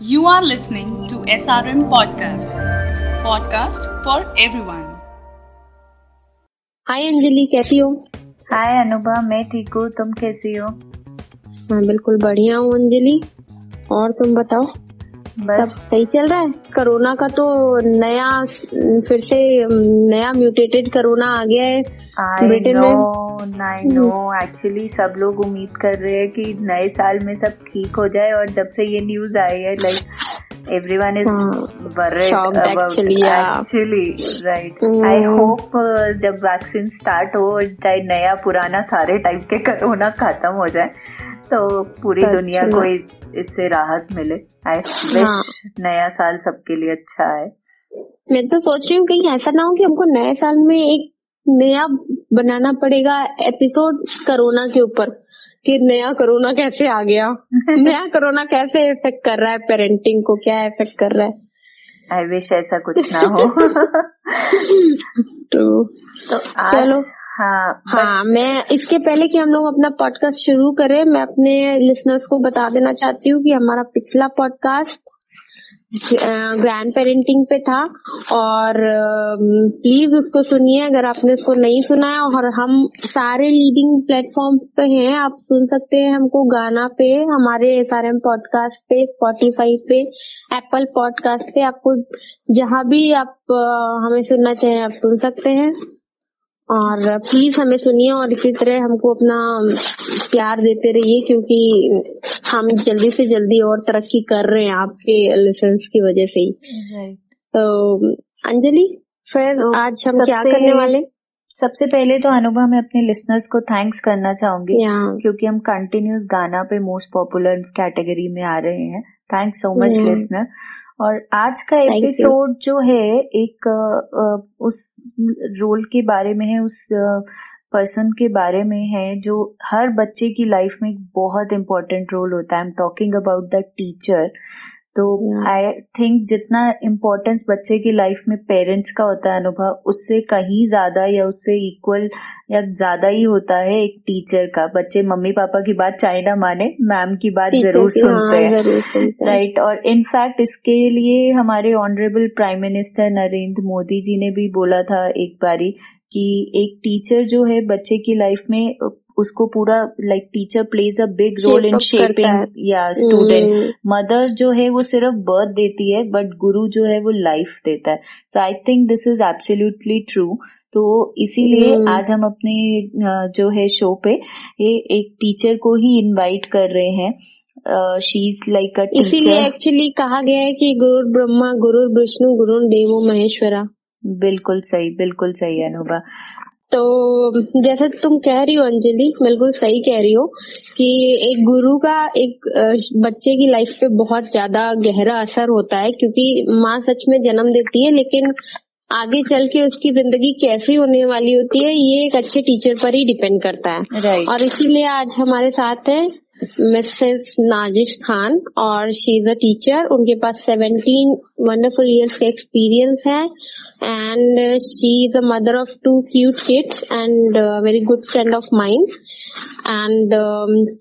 You are listening to SRM Podcast, podcast for everyone. Hi Anjali कैसी हो hi Anubha मैं ठीक हूँ तुम कैसी हो मैं बिल्कुल बढ़िया हूँ अंजलि और तुम बताओ सब सही चल रहा है? कोरोना का तो नया फिर से नया म्यूटेटेड कोरोना आ गया है Britain no I know actually सब लोग उम्मीद कर रहे हैं कि नए साल में सब ठीक हो जाए और जब से ये न्यूज़ आई है like everyone is actually right Hmm. I hope जब वैक्सीन स्टार्ट हो चाहे नया पुराना सारे टाइप के कोरोना खत्म हो जाए। तो पूरी दुनिया को इससे राहत मिले। आई विश नया साल सबके लिए अच्छा है मैं तो सोच रही हूँ कहीं ऐसा ना हो कि हमको नए साल में एक नया बनाना पड़ेगा एपिसोड कोरोना के ऊपर कि नया कोरोना कैसे आ गया? नया कोरोना कैसे इफ़ेक्ट कर रहा है पेरेंटिंग को? क्या इफ़ेक्ट कर रहा है? आई विश ऐसा कुछ ना हो। तो तो आज चलो। हाँ हाँ मैं इसके पहले कि हम लोग अपना पॉडकास्ट शुरू करें, मैं अपने लिसनर्स को बता देना चाहती हूँ कि हमारा पिछला पॉडकास्ट ग्रैंड पेरेंटिंग पे था और प्लीज़ उसको सुनिए, अगर आपने उसको नहीं सुना है और हम सारे लीडिंग प्लेटफॉर्म पे हैं, आप सुन सकते हैं हमको गाना पे, हमारे एस आर एम पॉडकास्ट पे स्पॉटिफाई पे एप्पल पॉडकास्ट पे, आपको जहाँ भी आप हमें सुनना चाहें, आप सुन सकते हैं। और प्लीज़ हमें सुनिए और इसी तरह हमको अपना प्यार देते रहिए क्योंकि हम जल्दी से जल्दी और तरक्की कर रहे हैं आपके लिसन्स की वजह से ही। तो अंजलि फिर So, आज हम क्या करने वाले? सबसे पहले तो अनुभव मैं अपने लिसनर्स को थैंक्स करना चाहूँगी क्योंकि हम कंटिन्यूस गाना पे मोस्ट पॉपुलर कैटेगरी में आ रहे हैं। Thanks so much. लिसनर और आज का एपिसोड जो है एक उस रोल के बारे में है उस पर्सन के बारे में है जो हर बच्चे की लाइफ में एक बहुत इम्पोर्टेंट रोल होता है। I am talking about the teacher तो आई थिंक जितना इम्पोर्टेंस बच्चे की लाइफ में पेरेंट्स का होता है अनुभव उससे कहीं ज़्यादा या उससे इक्वल या ज़्यादा ही होता है एक टीचर का। बच्चे मम्मी पापा की बात चाहे ना माने मैम की बात ज़रूर सुनते हाँ, हैं। ज़रूर सुनते हैं। राइट और इनफैक्ट इसके लिए हमारे honourable prime minister Narendra Modi ji ने भी बोला था एक बारी कि एक टीचर जो है बच्चे की लाइफ में उसको पूरा like teacher plays a big role in shaping या स्टूडेंट मदर जो है वो सिर्फ़ बर्थ देती है बट गुरु जो है वो लाइफ देता है. So I think this is absolutely true तो इसीलिए हम्म। आज हम अपने जो है शो पे ये एक टीचर को ही इनवाइट कर रहे हैं. शी इज़ लाइक अ इसीलिए एक्चुअली कहा गया है कि गुरु ब्रह्मा गुरु विष्णु गुरु देवो महेश्वरा। बिल्कुल सही बिल्कुल सही अनुभा। तो जैसे तुम कह रही हो अंजलि बिल्कुल सही कह रही हो कि एक गुरु का एक बच्चे की लाइफ पे बहुत ज़्यादा गहरा असर होता है क्योंकि माँ सच में जन्म देती है लेकिन आगे चल के उसकी ज़िंदगी कैसी होने वाली होती है ये एक अच्छे टीचर पर ही डिपेंड करता है। और इसीलिए आज हमारे साथ है मिसेस नाजिश खान और शी इज़ अ टीचर उनके पास 17 वंडरफुल इयर्स का एक्सपीरियंस है. And she is a mother of two cute kids and very good friend of mind and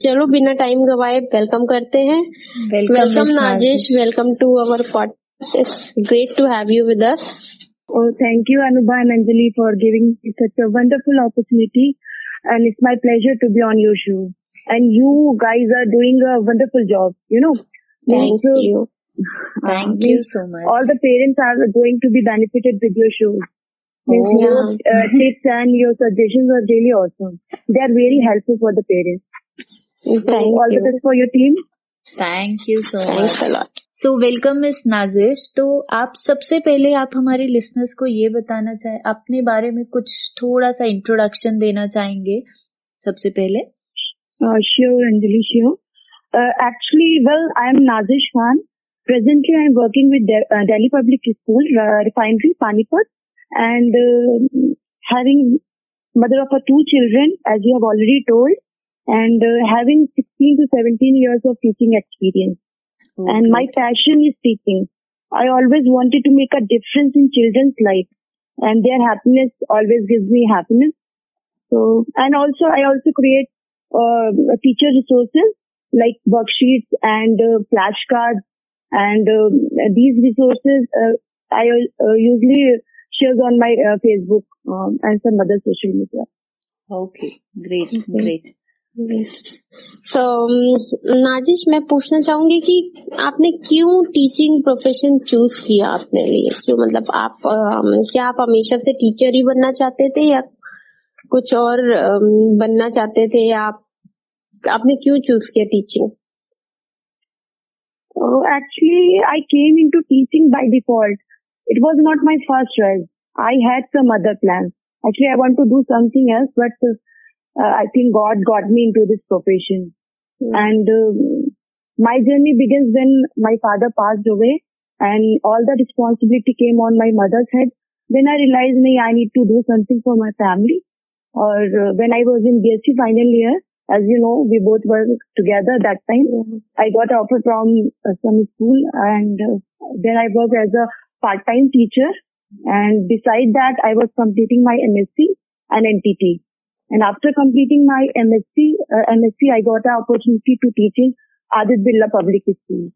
चलो बिना टाइम गवाए वेलकम करते हैं. Welcome Nazish welcome to our podcast it's great to have you with us Oh, thank you, Anubha and Anjali, for giving me such a wonderful opportunity. And it's my pleasure to be on your show. And you guys are doing a wonderful job, you know. Thank Means, you uh, thank means you so much All the parents are going to be benefited with your show. Means Oh. your uh, tips and your suggestions are really awesome. They are very helpful for the parents. Thank So all the best for your team. Thank you so much a so welcome miss Nazish तो आप सबसे पहले आप हमारे listeners को ये बताना चाहे अपने बारे में कुछ थोड़ा सा इंट्रोडक्शन देना चाहेंगे सबसे पहले Uh, sure, Anjali, sure. Uh, actually, well, I am Nazish Khan. Presently, I am working with De- uh, Delhi Public School, uh, Refinery, Panipat, and uh, having mother of two children, as you have already told, and uh, having 16 to 17 years of teaching experience. And my passion is teaching. I always wanted to make a difference in children's life, and their happiness always gives me happiness. So, and also, I also create teacher resources like worksheets and uh, flashcards and um, these resources uh, I uh, usually share on my uh, Facebook um, and some other social media. Okay, great, okay. great. सो नाजिश मैं पूछना चाहूँगी कि आपने क्यों teaching profession choose किया अपने लिए क्यों मतलब आप क्या आप हमेशा से टीचर ही बनना चाहते थे या कुछ और बनना चाहते थे या आप आपने क्यों चूज़ किया teaching actually I came in to teaching by default it was not my first choice I had some other plan actually I want to do something else but I think God got me in to this profession and my journey begins then my father pass जो गए and all the responsibility came on my mother's head then I realise नहीं I need to do something for my family Or uh, when I was in BSc final year, as you know, we both were together that time. Yeah. I got an offer from uh, some school and uh, then I worked as a part-time teacher. And beside that, I was completing my MSc and NTT. And after completing my MSc, uh, MSc, I got an opportunity to teach in Adit Birla Public School.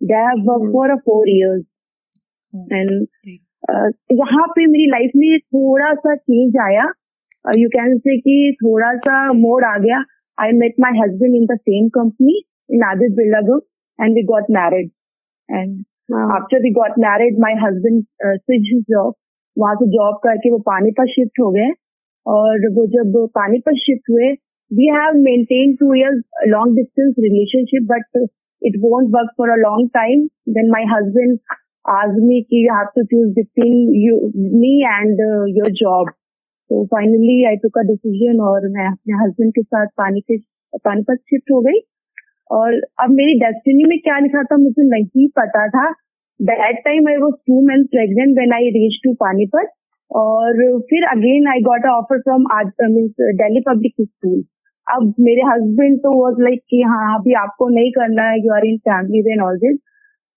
There I worked mm. for a four years. Mm. And uh, यहाँ पे मेरी life में थोड़ा सा change आया you can say कि थोड़ा सा मोड आ गया. I met my husband in the same company in Aditya Birla group and we got married and after we got married my husband switch job वहाँ से जॉब करके वो पानी पर शिफ्ट हो गए और वो जब पानी पर शिफ्ट हुए we have maintain two years long distance relationship but it won't work for a long time then my husband Azmi की you have to choose between you me and your job तो finally I took a decision और मैं अपने हस्बैंड के साथ पानी के पानीपत शिफ्ट हो गई। और अब मेरी डेस्टिनी में क्या लिखा था मुझे नहीं पता था। That time I was two month pregnant when I reach to Panipat और फिर again I got a offer from आज मीन्स डेली पब्लिक स्कूल अब मेरे हस्बैंड तो वॉज़ लाइक कि हाँ अभी आपको नहीं करना है you are in family and all this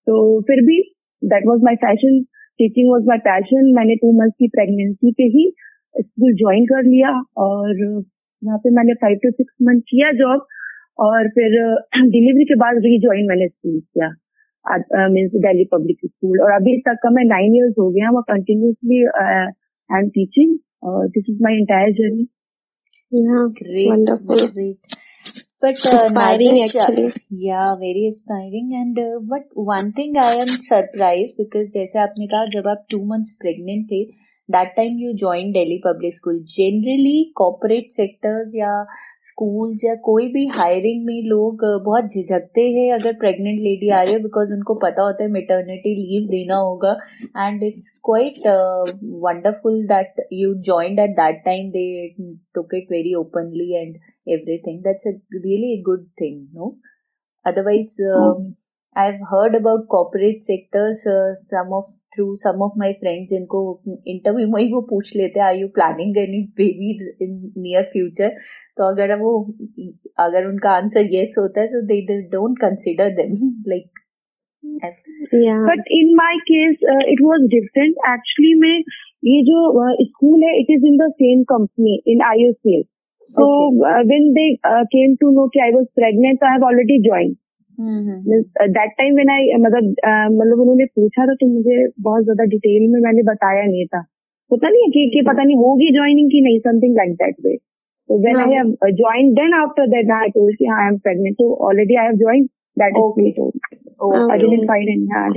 तो फिर भी that was my passion teaching was my passion मैंने टू मंथ की प्रेगनेंसी पे ही स्कूल ज्वाइन कर लिया और वहाँ पे मैंने फाइव टू सिक्स मंथ किया जॉब और फिर डिलीवरी के बाद रीज्वाइन मैंने स्कूल किया मीन्स दिल्ली पब्लिक स्कूल और अभी तक का मैं नाइन इयर्स हो गया वो कंटिन्यूसली आई एम टीचिंग और this is my entire journey great, wonderful. Great. But uh, inspiring Nadesh, actually. Yeah, very inspiring. And uh, but one thing I am surprised because जैसे आपने कहा जब आप two months pregnant थे that time you join Delhi public school generally corporate sectors या schools या कोई भी हायरिंग में लोग बहुत झिझकते हैं अगर प्रेग्नेंट लेडी आ रही है बिकॉज़ उनको पता होता है मेटर्निटी लीव देना होगा. And it's quite wonderful that you joined at that time they took it very openly and everything that's a really good thing no otherwise mm. i've heard about corporate sectors uh, some of through some of my friends जिनको interview में ही वो पूछ लेते हैं are you planning any baby in near future तो अगर वो अगर उनका आंसर येस होता है तो they don't consider them like but in my case it was different actually में ये जो स्कूल uh, है it is in the same company in I O C L So uh, when they uh, came to know that I was pregnant, so I have already joined. That time when I मतलब मतलब उन्होंने पूछा था तो मुझे बहुत ज़्यादा detail में मैंने बताया नहीं था होता नहीं कि, कि पता नहीं होगी ज्वाइनिंग की नहीं something like that way So when I have uh, joined, then after that I told कि pregnant. So already I have joined. That is okay. told. Okay. I didn't find any uh,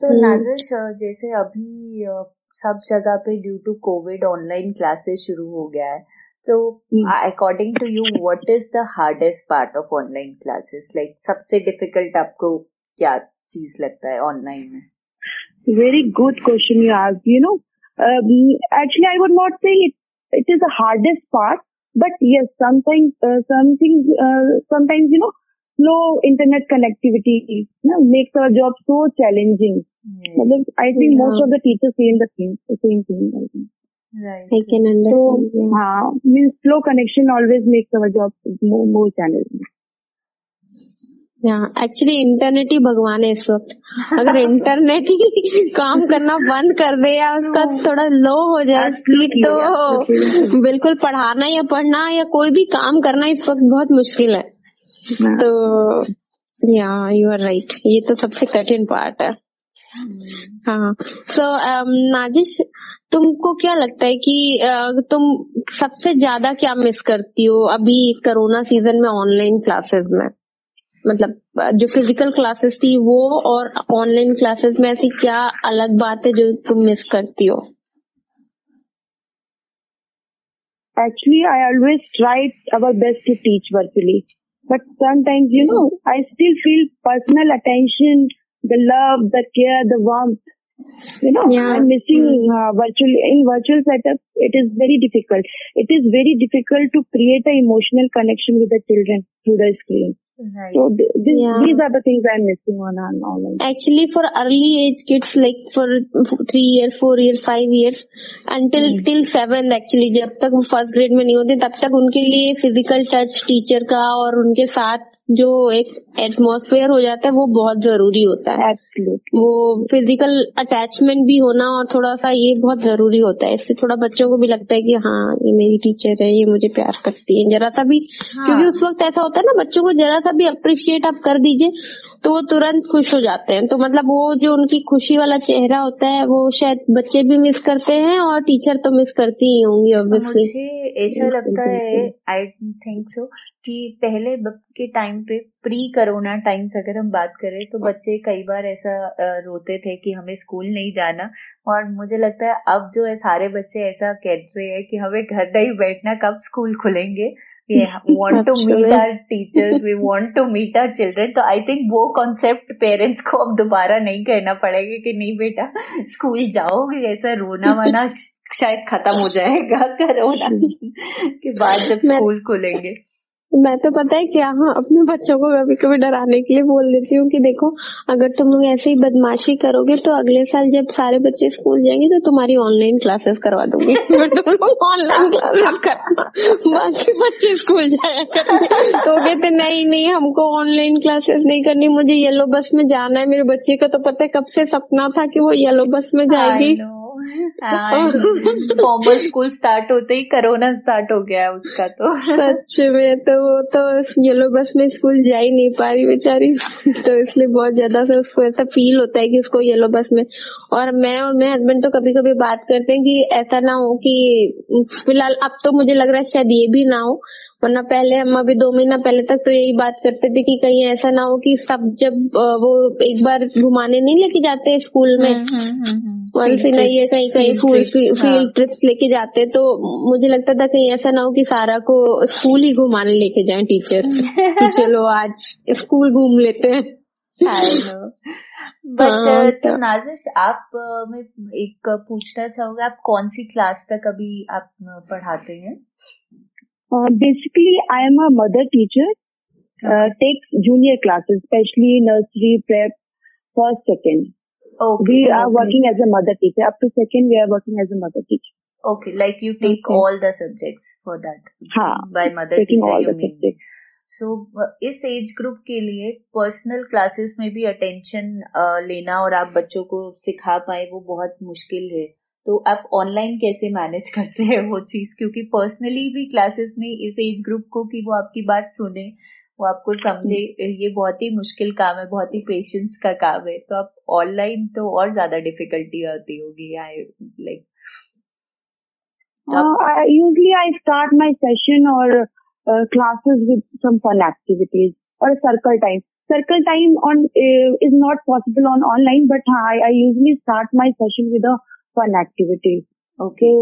तो नाजिश जैसे अभी सब जगह पे due to COVID online classes शुरू हो गया है So, mm. according to you, what is the hardest part of online classes? Like, सबसे difficult आपको क्या चीज लगता है online में? Very good question you asked. You know, um, actually, I would not say it, it is the hardest part, but yes, sometimes, uh, something, uh, sometimes, you know, slow internet connectivity you know, makes our job so challenging. Yes. I think yeah. most of the teachers say the same, the same thing. I think. Right. I can understand. So, yeah. means slow connection always makes our job more, more challenging. Actually internet ही भगवान है इस वक्त अगर internet ही काम करना बंद कर दे या उसका थोड़ा लो हो जाए स्पीड तो बिल्कुल पढ़ाना या पढ़ना या कोई भी काम करना इस वक्त बहुत मुश्किल है हाँ। तो या यू आर राइट ये तो सबसे कठिन पार्ट है हाँ। सो um, नाजिश तुमको क्या लगता है कि uh, तुम सबसे ज़्यादा क्या मिस करती हो अभी कोरोना सीज़न में ऑनलाइन क्लासेस में? मतलब जो फ़िज़िकल क्लासेस थी वो और ऑनलाइन क्लासेस में ऐसी क्या अलग बात है जो तुम मिस करती हो? Actually, I always tried our best to teach virtually. But sometimes, you know, I still feel personal attention, the love, the care, the warmth. You know, yeah. I'm missing uh, virtual, in virtual setup, it is very difficult. It is very difficult to create an emotional connection with the children through the screen. Right. So th- this, yeah. these are the things I'm missing on online. Actually, for early age kids, like for three years, four years, five years, until mm. till seven actually, जब तक वो first grade में नहीं होते तब तक उनके लिए फ़िज़िकल टच टीचर का और उनके साथ जो एक एटमोसफेयर हो जाता है वो बहुत ज़रूरी होता है। Absolutely. वो फ़िज़िकल अटैचमेंट भी होना और थोड़ा सा ये बहुत ज़रूरी होता है इससे थोड़ा बच्चों को भी लगता है कि हाँ ये मेरी टीचर है ये मुझे प्यार करती है जरा सा भी हाँ. क्योंकि उस वक्त ऐसा होता है ना बच्चों को जरा सा भी अप्रिशिएट आप कर दीजिए तो वो तुरंत खुश हो जाते हैं तो मतलब वो जो उनकी खुशी वाला चेहरा होता है वो शायद बच्चे भी मिस करते हैं और टीचर तो मिस करती ही होंगी ऑब्वियसली मुझे ऐसा लगता है आई थिंक सो कि पहले के टाइम पे प्री कोरोना टाइम्स अगर हम बात करें तो बच्चे कई बार ऐसा रोते थे कि हमें स्कूल नहीं जाना। और मुझे लगता है अब जो है सारे बच्चे ऐसा कहते हैं कि हमें घर नहीं बैठना कब स्कूल खुलेंगे? We want to meet our teachers we want to meet our children. तो आई थिंक वो कॉन्सेप्ट पेरेंट्स को अब दोबारा नहीं कहना पड़ेगा कि नहीं बेटा स्कूल जाओगे ऐसा रोना वाना शायद खत्म हो जाएगा कोरोना के बाद जब स्कूल खुलेंगे। मैं तो पता है क्या हाँ अपने बच्चों को कभी कभी डराने के लिए बोल देती हूँ कि देखो अगर तुम लोग ऐसे ही बदमाशी करोगे तो अगले साल जब सारे बच्चे स्कूल जाएँगे तो तुम्हारी ऑनलाइन क्लासेस करवा दूँगी। ऑनलाइन क्लासेस करना बाकी बच्चे स्कूल जाया करेंगे। तो कहते नहीं नहीं हमको ऑनलाइन क्लासेस नहीं करनी मुझे येलो बस में जाना है मेरे बच्चे का तो पता है कब से सपना था कि वो येलो बस में जाएगी। फॉर्मल स्कूल स्टार्ट होते ही कोरोना स्टार्ट हो गया उसका तो। सच में तो वो तो येलो बस में स्कूल जा ही नहीं पा रही बेचारी। तो इसलिए बहुत ज़्यादा से उसको ऐसा फील होता है कि उसको येलो बस में और मैं और मेरे हस्बैंड तो कभी कभी बात करते हैं कि ऐसा ना हो कि, फ़िलहाल अब तो मुझे लग रहा है शायद ये भी ना हो। वरना पहले हम अभी दो महीना पहले तक तो यही बात करते थे कि कहीं ऐसा ना हो कि सब जब वो एक बार घुमाने नहीं लेके जाते स्कूल में हम्म, हम्म, हम्म, वन सी नहीं है कहीं कहीं फूल फ़ील्ड ट्रिप्स लेके जाते तो मुझे लगता था कहीं ऐसा ना हो कि सारा को स्कूल ही घुमाने लेके जाए टीचर कि चलो आज स्कूल घूम लेते हैं। बट हाँ, तो, तो नाजिश आप मैं एक पूछना चाहूँगा आप कौन सी क्लास तक अभी आप पढ़ाते हैं? Basically I am a mother teacher take junior classes specially nursery prep first second we are working as a mother teacher up to second we are working as a mother teacher okay like you take all the subjects for that by mother so इस age group के लिए personal classes में भी attention uh, लेना और आप बच्चों को सिखा पाए वो बहुत मुश्किल है। तो आप ऑनलाइन कैसे मैनेज करते हैं वो चीज़? क्योंकि पर्सनली भी क्लासेस में इस एज ग्रुप को कि वो आपकी बात सुने वो आपको समझे ये बहुत ही मुश्किल काम है बहुत ही पेशेंस का काम है। तो आप ऑनलाइन तो और ज़्यादा डिफिकल्टी आती होगी I like usually I start my session और classes with some fun activities और circle time circle time on is not possible on online but I usually start my session with fun activity. Okay,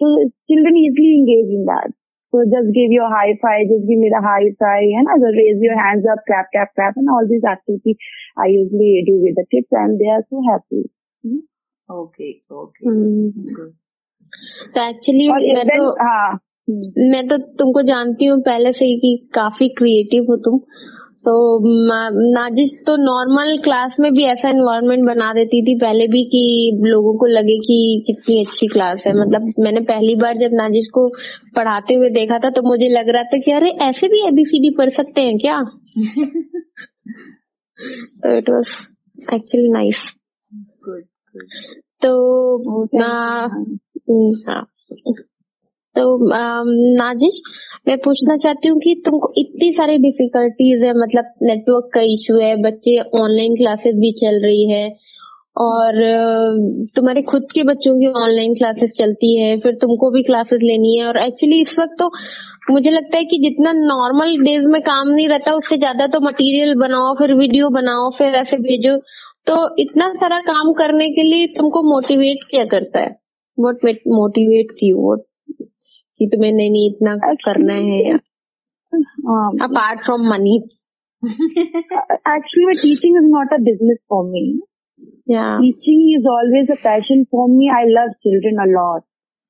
so children easily engage in that. So just give your high five, just give me the high five, and other raise your hands up, clap, clap, clap, and all these activities I usually do with the kids, and they are so happy. Hmm? Okay, okay, Mm-hmm. good. तो एक्चुअली मैं तो हाँ मैं तो तुमको जानती हूँ पहले से ही कि काफ़ी क्रिएटिव हो तुम तो नाजिश तो नॉर्मल क्लास में भी ऐसा एनवायरनमेंट बना देती थी पहले भी कि लोगों को लगे कि कितनी अच्छी क्लास है। मतलब मैंने पहली बार जब नाजिश को पढ़ाते हुए देखा था तो मुझे लग रहा था कि अरे ऐसे भी एबीसीडी पढ़ सकते हैं क्या? तो it was actually nice good तो हाँ। तो नाजिश, मैं पूछना चाहती हूँ कि तुमको इतनी सारी डिफिकल्टीज है मतलब नेटवर्क का इशू है, बच्चे ऑनलाइन क्लासेस भी चल रही है, और तुम्हारे खुद के बच्चों की ऑनलाइन क्लासेस चलती है, फिर तुमको भी क्लासेस लेनी है, और एक्चुअली इस वक्त तो मुझे लगता है कि जितना नॉर्मल डेज़ में काम नहीं रहता, उससे ज़्यादा तो मटेरियल बनाओ, फिर वीडियो बनाओ, फिर ऐसे भेजो तो इतना सारा काम करने के लिए तुमको मोटिवेट क्या करता है? वॉट मोटिवेट यू वॉट कि तुम्हें नहीं नहीं इतना करना है apart from money actually teaching is not a business for me Yeah. Teaching is always a passion for me. I love children a lot.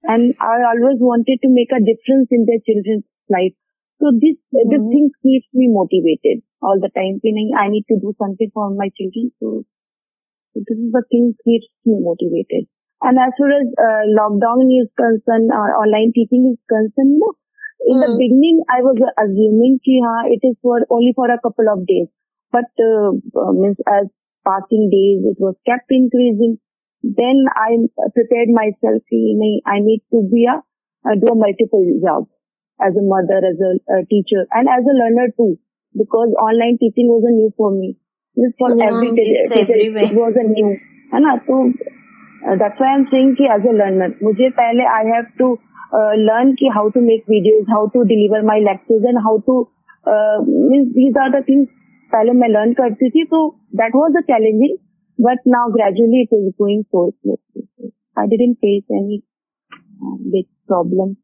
And I always wanted to make a difference in their children's life. So this, mm-hmm. this thing keeps me motivated all the time. Feeling I need to do something for my children. So, so this is the thing keeps me motivated. And as far as uh, lockdown is concerned, or online teaching is concerned, you know, in mm. the hmm. beginning, I was assuming ki, haan, it is for only for a couple of days. But uh, uh, means as passing days, it was kept increasing. Then I prepared myself, I need to be a, uh, do a multiple job as a mother, as a, a, teacher and as a learner too, because online teaching was a new for me. This for yeah, every teacher, it was a new. है ना तो that's I am saying कि as a learner मुझे पहले have to uh, learn कि to make videos, how to deliver my lectures and how to uh, means these are the things पहले मैं learn करती थी तो that was a challenging but now gradually it is going so I didn't face any big problem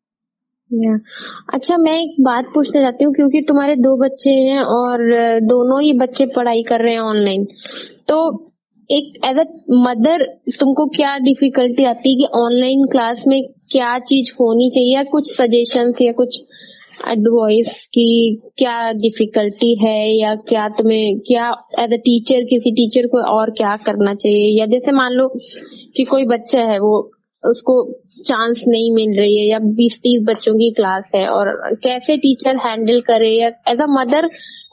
अच्छा मैं एक बात पूछना चाहती हूँ क्योंकि तुम्हारे दो बच्चे हैं और दोनों ही बच्चे पढ़ाई कर रहे हैं ऑनलाइन तो एक एज अ मदर तुमको क्या डिफिकल्टी आती है कि ऑनलाइन क्लास में क्या चीज़ होनी चाहिए या कुछ सजेशन या कुछ एडवाइस की क्या डिफिकल्टी है या क्या तुम्हें, क्या एज अ टीचर किसी टीचर को और क्या करना चाहिए? या जैसे मान लो कि कोई बच्चा है, वो उसको चांस नहीं मिल रही है या बीस तीस बच्चों की क्लास है और कैसे टीचर हैंडल करे या एज अ मदर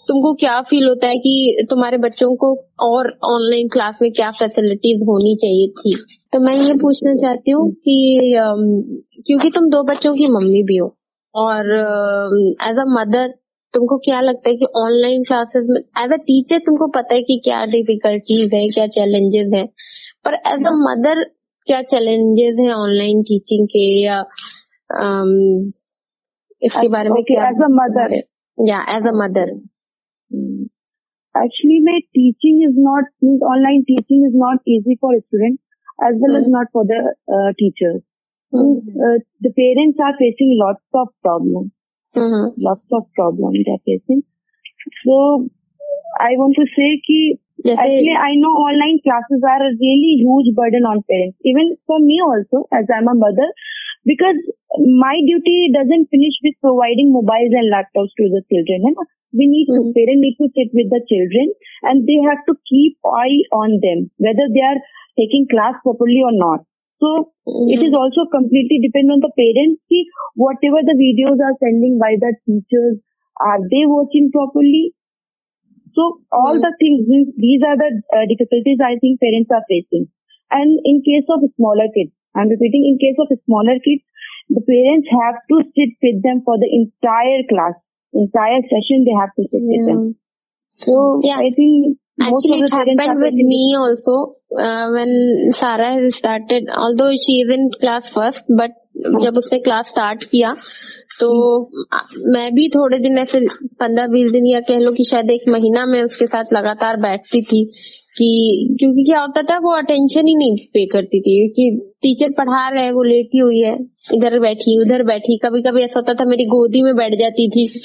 तुमको क्या फील होता है कि तुम्हारे बच्चों को और ऑनलाइन क्लास में क्या फैसिलिटीज़ होनी चाहिए थी? तो मैं ये पूछना चाहती हूँ कि क्योंकि तुम दो बच्चों की मम्मी भी हो और एज अ मदर तुमको क्या लगता है कि ऑनलाइन क्लासेस में एज अ टीचर तुमको पता है कि क्या डिफिकल्टीज है क्या चैलेंजेस है पर एज अ मदर क्या चैलेंजेस है ऑनलाइन टीचिंग के या um, इसके बारे में क्या एज अ मदर या as a mother actually my teaching is not means online teaching is not easy for a student as well mm. as not for the uh, teachers Mm-hmm. Uh, the parents are facing lots of problems. Mm-hmm. Lots of problems they're facing. So I want to say ki actually I know online classes are a really huge burden on parents. Even for me also as I'm a mother because my duty doesn't finish with providing mobiles and laptops to the children. We need mm-hmm. to, parents need to sit with the children and they have to keep eye on them, whether they are taking class properly or not. So mm-hmm. it is also completely depend on the parents. See, whatever the videos are sending by the teachers, are they working properly? So all mm-hmm. the things, these are the uh, difficulties I think parents are facing. And in case of smaller kids, I'm repeating, in case of smaller kids, the parents have to sit with them for the entire class, entire session. They have to sit yeah. with them. So yeah. I think Actually, it happened with me also uh, when Sarah has started. Although she is in class first, but जब उसने class start किया तो मैं भी थोड़े दिन ऐसे पंद्रह बीस दिन या कह लो कि शायद एक महीना में उसके साथ लगातार बैठती थी कि क्योंकि क्या होता था वो अटेंशन ही नहीं पे करती थी कि टीचर पढ़ा रहे वो लेटी हुई है इधर बैठी उधर बैठी। कभी कभी ऐसा होता था मेरी गोदी में बैठ जाती थी।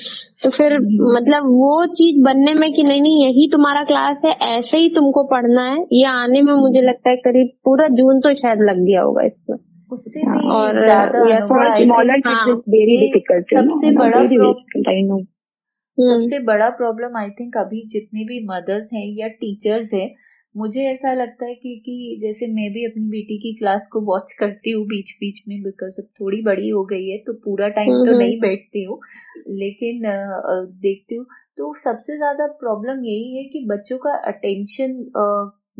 तो फिर मतलब वो चीज़ बनने में कि नहीं नहीं यही तुम्हारा क्लास है ऐसे ही तुमको पढ़ना है। ये आने में मुझे लगता है करीब पूरा जून तो शायद लग गया होगा इसमें। उससे भी और हाँ, सबसे बड़ा सबसे बड़ा प्रॉब्लम आई थिंक अभी जितने भी मदर्स हैं या टीचर्स हैं मुझे ऐसा लगता है कि, कि जैसे मैं भी अपनी बेटी की क्लास को वॉच करती हूँ बीच बीच में बिकॉज़ अब थोड़ी बड़ी हो गई है तो पूरा टाइम तो हम्म। नहीं बैठती हूँ लेकिन देखती हूँ तो सबसे ज़्यादा प्रॉब्लम यही है कि बच्चों का अटेंशन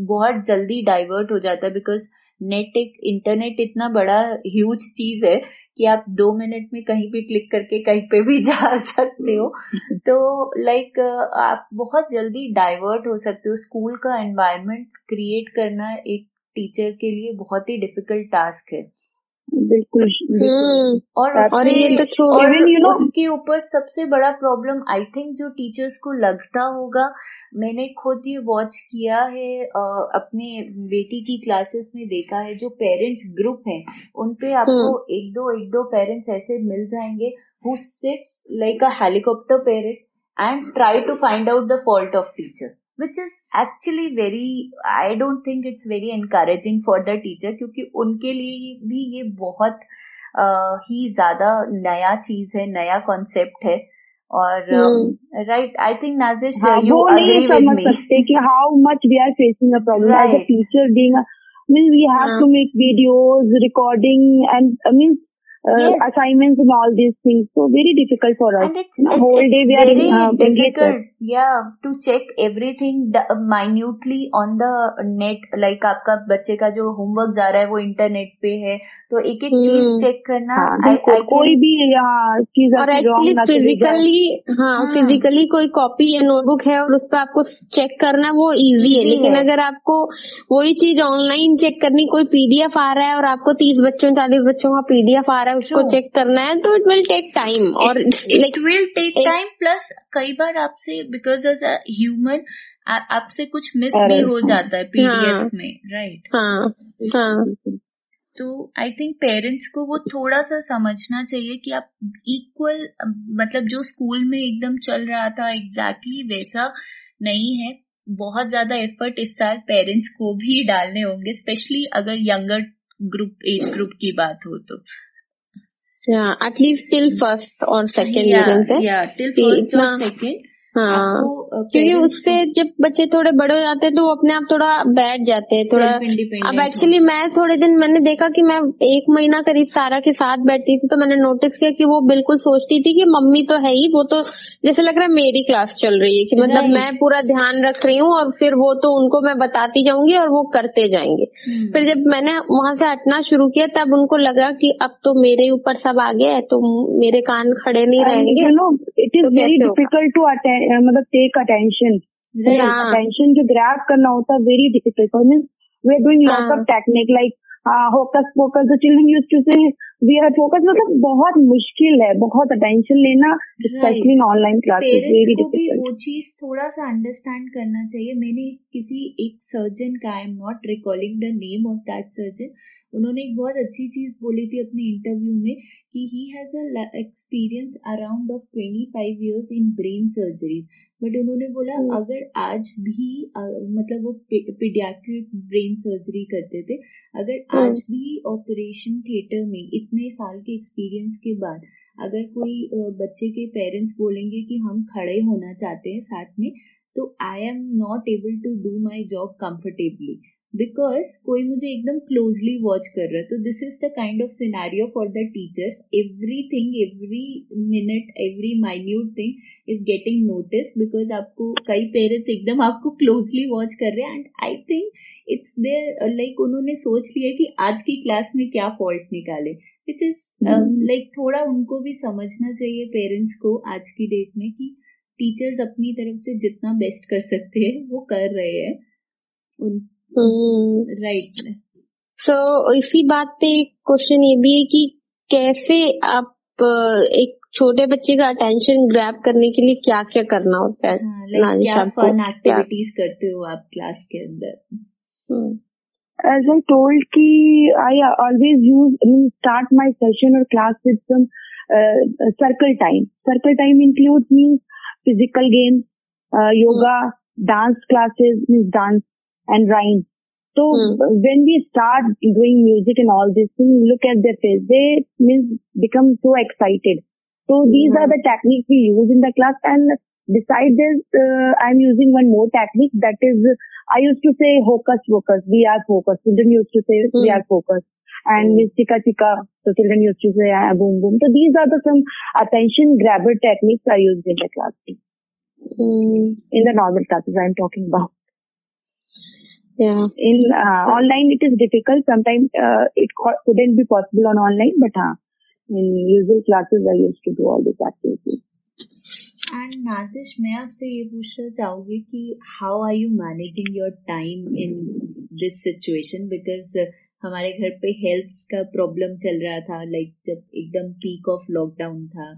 बहुत जल्दी डाइवर्ट हो जाता है बिकॉज़ नेट एक इंटरनेट इतना बड़ा ह्यूज चीज़ है कि आप दो मिनट में कहीं भी क्लिक करके कहीं पे भी जा सकते हो। तो लाइक आप बहुत जल्दी डाइवर्ट हो सकते हो। स्कूल का एनवायरनमेंट क्रिएट करना एक टीचर के लिए बहुत ही डिफ़िकल्ट टास्क है। बिल्कुल हम्म और और ये तो छोड़ो you know- उसके ऊपर सबसे बड़ा प्रॉब्लम आई थिंक जो टीचर्स को लगता होगा मैंने खुद ये वॉच किया है अपने बेटी की क्लासेस में देखा है जो पेरेंट्स ग्रुप हैं उन पे आपको एक दो एक दो पेरेंट्स ऐसे मिल जाएँगे who sits like a helicopter parent and try to find out the fault of teacher which is actually very I don't think it's very encouraging for the teacher क्योंकि उनके लिए भी ये बहुत uh, ही ज़्यादा नया चीज़ है नया कॉन्सेप्ट है। और right I think Nazish you agree with me सकते कि how much we are facing a problem as a teacher being means we have हाँ. to make videos recording and uh, means uh, Yes. assignments and all these things so very difficult for us and it's, You know, it- whole it's day we are very uh, engaged difficult yeah to check everything minutely on the net like आपका बच्चे का जो homework जा रहा है वो internet पे है तो एक एक चीज़ हम्म। चेक करना हाँ, I- I can- कोई भी चीज़ और एक्चुअली फिजिकली हाँ हाँ। फिजिकली कोई कॉपी या नोटबुक है और उस पर आपको चेक करना वो इजी है लेकिन है। अगर आपको वही चीज़ ऑनलाइन चेक करनी कोई पीडीएफ आ रहा है और आपको तीस बच्चों चालीस बच्चों का पीडीएफ आ रहा है उसको True. चेक करना है तो इट विल टेक टाइम और it like will take time plus कई बार आपसे बिकॉज़ एज अ ह्यूमन आपसे कुछ मिस भी हो जाता है पीडीएफ हाँ। में राइट हाँ हाँ। तो आई थिंक पेरेंट्स को वो थोड़ा सा समझना चाहिए कि आप इक्वल मतलब जो स्कूल में एकदम चल रहा था एग्जैक्टली exactly वैसा नहीं है। बहुत ज़्यादा एफर्ट इस साल पेरेंट्स को भी डालने होंगे स्पेशली अगर यंगर ग्रुप एज ग्रुप की बात हो तो। Yeah, at least till first or second yeah, you can say. Yeah, till first or second uh, क्योंकि उससे जब बच्चे थोड़े बड़े हो जाते हैं तो वो अपने आप थोड़ा बैठ जाते हैं थोड़ा अब एक्चुअली मैं थोड़े दिन मैंने देखा कि मैं एक महीना करीब सारा के साथ बैठती थी तो मैंने नोटिस किया कि वो बिल्कुल सोचती थी कि मम्मी तो है ही वो तो जैसे लग रहा है मेरी क्लास चल रही है कि मतलब मैं पूरा ध्यान रख रही हूँ और फिर वो तो उनको मैं बताती जाऊँगी और वो करते जाएँगे। हम्म, फिर जब मैंने वहाँ से हटना शुरू किया तब उनको लगा कि अब तो मेरे ऊपर सब आ गया है तो मेरे कान खड़े नहीं रहेंगे। you know it is तो very मतलब टेक अटेंशन अटेंशन जो ग्रैप करना होता है वेरी डिफ़िकल्ट और mean we are doing lot of technique like focus focus the children use to say we are focus मतलब बहुत मुश्किल है बहुत अटेंशन लेना specially in online class very difficult चीज़ थोड़ा सा अंडरस्टैंड करना चाहिए. मैंने किसी एक सर्जन का I am not recalling the name of that surgeon उन्होंने एक बहुत अच्छी चीज़ बोली थी अपने इंटरव्यू में कि he has a experience around of 25 years in brain surgeries but उन्होंने बोला हम्म। अगर आज भी अ, मतलब वो पीडियाट्रिक ब्रेन सर्जरी करते थे अगर हम्म। आज भी ऑपरेशन थिएटर में इतने साल के एक्सपीरियंस के बाद अगर कोई बच्चे के पेरेंट्स बोलेंगे कि हम खड़े होना चाहते हैं साथ में तो I am not able to do my job comfortably because कोई मुझे एकदम क्लोजली वॉच कर रहा है तो this is the kind of scenario for the teachers everything every minute every minute thing is getting notice because आपको कई parents एकदम आपको क्लोजली वॉच कर रहे हैं and I think it's there like उन्होंने सोच लिया कि आज की क्लास में क्या फॉल्ट निकाले विच इज़। लाइक थोड़ा उनको भी समझना चाहिए पेरेंट्स को आज की डेट में कि टीचर्स अपनी तरफ़ से जितना बेस्ट कर सकते हैं वो कर रहे हैं उन हम्म। राइट सो इसी बात पे एक क्वेश्चन ये भी है कि कैसे आप एक छोटे बच्चे का अटेंशन ग्रैप करने के लिए क्या क्या करना होता है? हाँ, एक्टिविटीज़ करते हो आप क्लास के अंदर? एज आई टोल्ड की I always use start my session और class with some circle time circle time include means physical game yoga dance classes means dance and rhyme. So mm. when we start doing music and all this thing, look at their face. They means become so excited. So these mm. are hmm. the techniques we use in the class. And besides, this, uh, I'm using one more technique that is, I used to say hocus focus. We are focused. Children used to say mm. we hmm. are focused. And hmm. Miss Chika Chika, so children used to say ah, boom boom. So these are the some attention grabber techniques I used in the class. In the normal classes I'm talking about. Yeah. In uh, online, it is difficult. Sometimes uh, it co- couldn't be possible on online, but uh, in usual classes, I used to do all these activities. And Nazish मैं आपसे ये पूछना चाहूँगी कि how are you managing your time in this situation because हमारे घर पे health का प्रॉब्लम चल रहा था लाइक like, जब एकदम पीक ऑफ़ लॉकडाउन था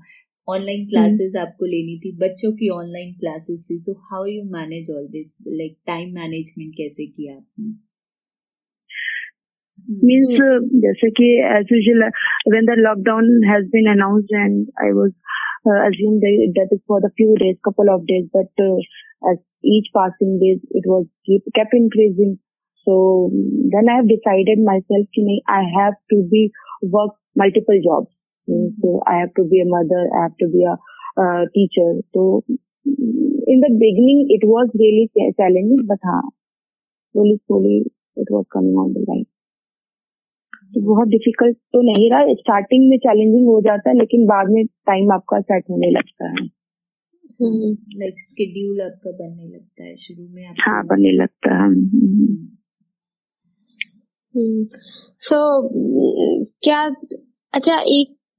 ऑनलाइन क्लासेस आपको लेनी थी बच्चों की ऑनलाइन क्लासेस थी so how you manage all this like time management कैसे किया आपने means uh, जैसे कि as usual when the lockdown has been announced and I was uh, assumed that, that is for the few days couple of days but uh, as each passing days it was keep, kept increasing so then I have decided myself कि नहीं I have to be work multiple jobs Teacher तो in the beginning it was really challenging but हाँ slowly slowly it was coming on the line तो बहुत difficult तो नहीं रहा। Starting में चैलेंजिंग हो जाता है लेकिन बाद में टाइम आपका सेट होने लगता है। लाइक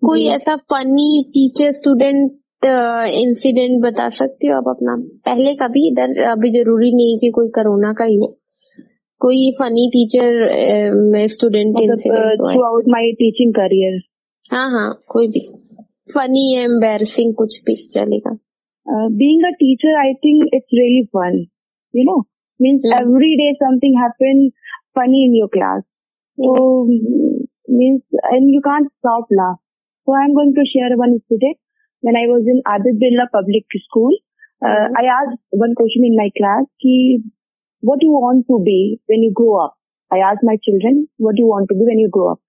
कोई ऐसा फनी टीचर स्टूडेंट इंसिडेंट बता सकते हो आप अपना? पहले का भी इधर अभी ज़रूरी नहीं कि कोई कोरोना का ही हो। कोई funny teacher student throughout my teaching career हाँ। हाँ कोई भी। फनी एम्बेरसिंग कुछ भी चलेगा। Being a teacher I think it's really fun you know mean every day something happen in your class means and you can't stop laugh so i'm going to share one incident when i was in adit birla public school uh, i asked one question in my class ki, what do you want to be when you grow up i asked my children what do you want to be when you grow up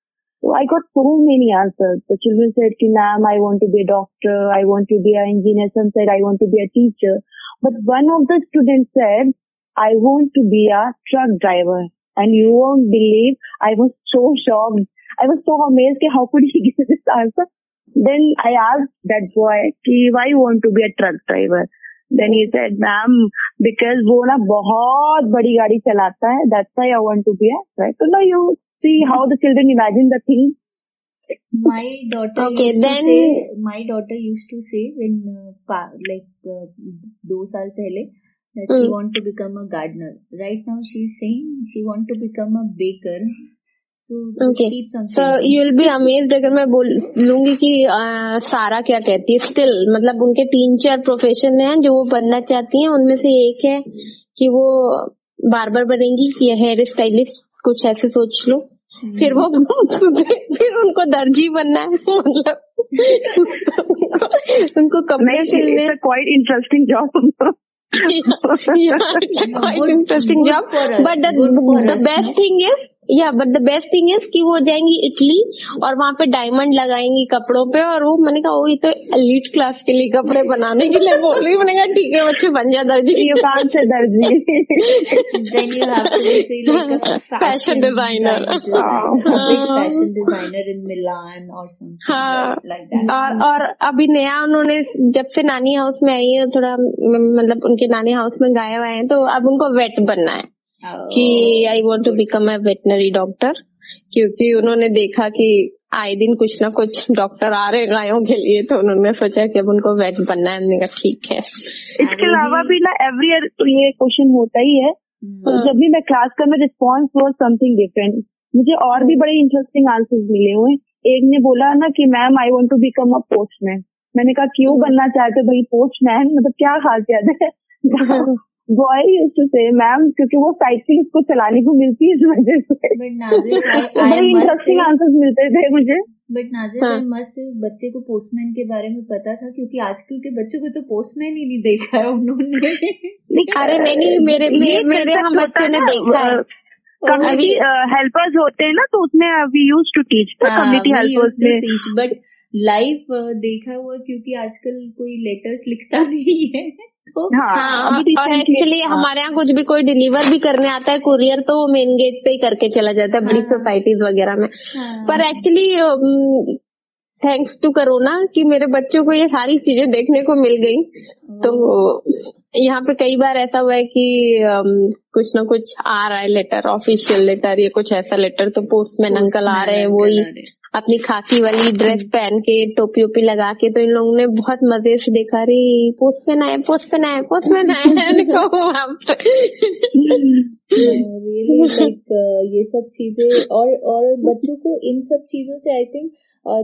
so I got so many answers. The children said, Ki, ma'am, I want to be a doctor. I want to be an engineer. Some said, I want to be a teacher. But one of the students said, I want to be a truck driver. And you won't believe, I was so shocked. I was so amazed, ki, how could he give this answer? Then I asked that boy, ki, why you want to be a truck driver? Then he said, ma'am, because वो ना बहुत बड़ी गाड़ी चलाता है. That's why I want to be a right. So now you see how the children imagine the thing. my daughter Okay, used then- to say my daughter used to say when uh, pa- like uh, दो साल पहले that mm. she Hmm. want to become a gardener. Right now she is saying she want to become a baker. तो you will be amazed अगर मैं बोल लूँगी कि आ, सारा क्या कहती है. स्टिल मतलब उनके तीन चार प्रोफेशन हैं जो वो बनना चाहती हैं. उनमें से एक है कि वो बार्बर बनेंगी या हेयर स्टाइलिस्ट कुछ ऐसे सोच लो. फिर वो फिर उनको दर्जी बनना है. मतलब उनको, कपड़े सिलने quite interesting job. yeah, it's a quite good- interesting good job. But the the best thing is या but the best thing is कि वो जाएँगी इटली और वहाँ पे डायमंड लगाएँगी कपड़ों पे और वो मैंने कहा वो ये तो एलिट क्लास के लिए कपड़े बनाने के लिए बोल रही मैंने कहा ठीक है बच्चे बन जा दर्जी a fashion, Fashion designer. designer, a big हाँ। fashion designer in Milan or something like that. और और अभी नया उन्होंने जब से नानी हाउस में आई है थोड़ा मतलब उनके नानी हाउस में गाये हुए हैं तो अब उनको वेट बनना है Oh. कि I want to become a veterinary doctor क्योंकि उन्होंने देखा कि आए दिन कुछ ना कुछ डॉक्टर आ रहे गायों के लिए तो उन्होंने सोचा कि अब उनको वेट बनना है। हमने कहा ठीक है। इसके अलावा भी ना एवरी ईयर ये क्वेश्चन होता ही है. तो जब भी मैं क्लास कर में रिस्पॉन्स वॉज़ समथिंग डिफरेंट मुझे और भी बड़े इंटरेस्टिंग आंसर्स मिले हुए। एक ने बोला ना कि ma'am I want to become a postman मैंने कहा क्यों बनना चाहते भाई? पोस्टमैन मतलब क्या खासियत है? Boy use to say ma'am क्योंकि वो साइकिल उसको चलाने को मिलती है इस वजह से. बड़े इंटरेस्टिंग say, आंसर्स मिलते थे मुझे। बट नाजिश हाँ। उस बच्चे को पोस्टमैन के बारे में पता था क्योंकि आजकल के बच्चों को तो पोस्टमैन ही नहीं देखा है उन्होंने। अरे नहीं नहीं मेरे मेरे, मेरे यहाँ concept बच्चों ने देखा है। कम्युनिटी हेल्पर्स होते हैं ना तो उसमें we use to teach community helpers में। बट लाइव देखा हुआ क्योंकि आजकल कोई लेटर्स लिखता नहीं है। तो हाँ हाँ और अभी recently- एक्चुअली हमारे यहाँ कुछ भी कोई डिलीवर भी करने आता है कुरियर तो वो मेन गेट पे ही करके चला जाता है बड़ी हाँ। सोसाइटीज वगैरह में। हाँ। पर एक्चुअली थैंक्स टू कोरोना कि मेरे बच्चों को ये सारी चीज़ें देखने को मिल गई। तो यहाँ पे कई बार ऐसा हुआ है कि um, कुछ ना कुछ आ रहा है लेटर ऑफिशियल लेटर या कुछ ऐसा लेटर तो पोस्टमैन अंकल आ रहे हैं वही अपनी खाकी वाली ड्रेस पहन के, टोपी ओपी लगा के तो इन लोगों ने बहुत मज़े से देखा रे पोस्ट पोस्टमैन आए पोस्टमैन आए पोस्टमैन आए रियली लाइक ये सब चीज़ें, और और बच्चों को इन सब चीज़ों से आई थिंक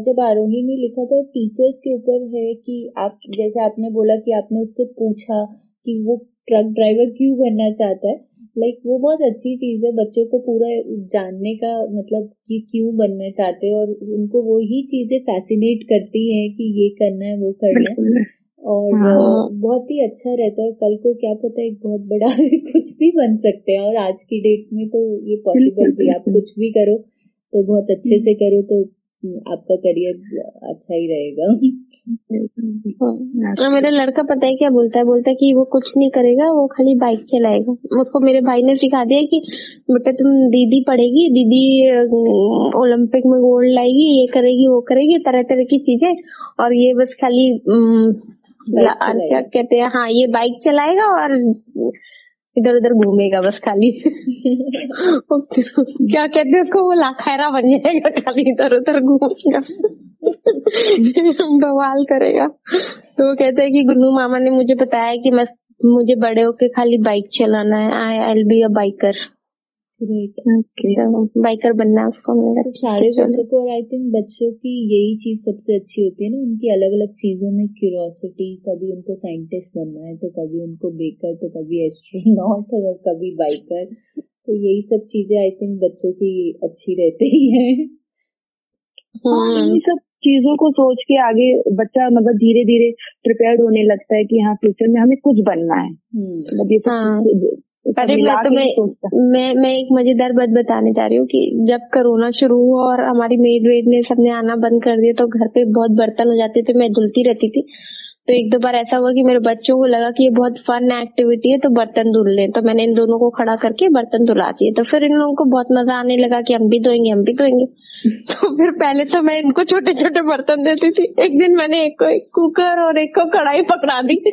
जब आरोही ने लिखा था टीचर्स के ऊपर है कि आप, जैसे आपने बोला कि आपने उससे पूछा कि वो ट्रक ड्राइवर क्यों बनना चाहता है लाइक वो बहुत अच्छी चीज़ है बच्चों को पूरा जानने का मतलब कि क्यों बनना चाहते हैं और उनको वो ही चीज़ें फैसिनेट करती हैं कि ये करना है वो करना है। और हाँ। बहुत ही अच्छा रहता है कल को क्या पता एक बहुत बड़ा कुछ भी बन सकते हैं। और आज की डेट में तो ये पॉसिबल भी आप कुछ भी करो तो बहुत अच्छे से करो तो आपका करियर अच्छा ही रहेगा। हाँ, मेरा लड़का पता है क्या बोलता है? बोलता है कि वो कुछ नहीं करेगा वो खाली बाइक चलाएगा। उसको मेरे भाई ने सिखा दिया कि बेटा तुम दीदी पढ़ेगी दीदी ओलंपिक में गोल्ड लाएगी ये करेगी वो करेगी तरह तरह की चीज़ें। और ये बस खाली क्या कहते हैं हाँ ये बाइक चलाएगा और इधर उधर घूमेगा बस खाली। क्या कहते हैं उसको? वो लाखायरा बन जाएगा खाली इधर उधर घूमेगा बवाल करेगा। तो वो कहते हैं कि गुन्नू मामा ने मुझे बताया कि मैं, मुझे बड़े होके खाली बाइक चलाना है। I I be a biker biker बनना है उसको तो सारे बच्चों को और आई थिंक बच्चों की यही चीज़ सबसे अच्छी होती है ना उनकी अलग अलग चीज़ों में क्यूरोसिटी कभी उनको साइंटिस्ट बनना है तो कभी उनको बेकर तो कभी एस्ट्रोनॉट और कभी बाइकर तो यही सब चीज़ें आई थिंक बच्चों की अच्छी रहती ही है। हाँ, सब चीज़ों को सोच के आगे बच्चा मतलब धीरे धीरे प्रिपेयर होने लगता है कि हाँ फ्यूचर में हमें कुछ बनना है। हम्म। मतलब ये हाँ। अरे मैं तुम्हें मैं मैं एक मज़ेदार बात बताने जा रही हूँ कि जब कोरोना शुरू हुआ और हमारी मेड वेड ने सबने आना बंद कर दिया तो घर पे बहुत बर्तन हो जाते थे मैं धुलती रहती थी। तो एक दो बार ऐसा हुआ कि मेरे बच्चों को लगा कि ये बहुत फन एक्टिविटी है तो बर्तन धुल लें। तो मैंने इन दोनों को खड़ा करके बर्तन धुला दिए। तो फिर इन लोगों को बहुत मज़ा आने लगा कि हम भी धोएँगे हम भी धोएँगे। तो फिर पहले तो मैं इनको छोटे छोटे बर्तन देती थी। एक दिन मैंने एक को एक कुकर और एक को कढ़ाई पकड़ा दी।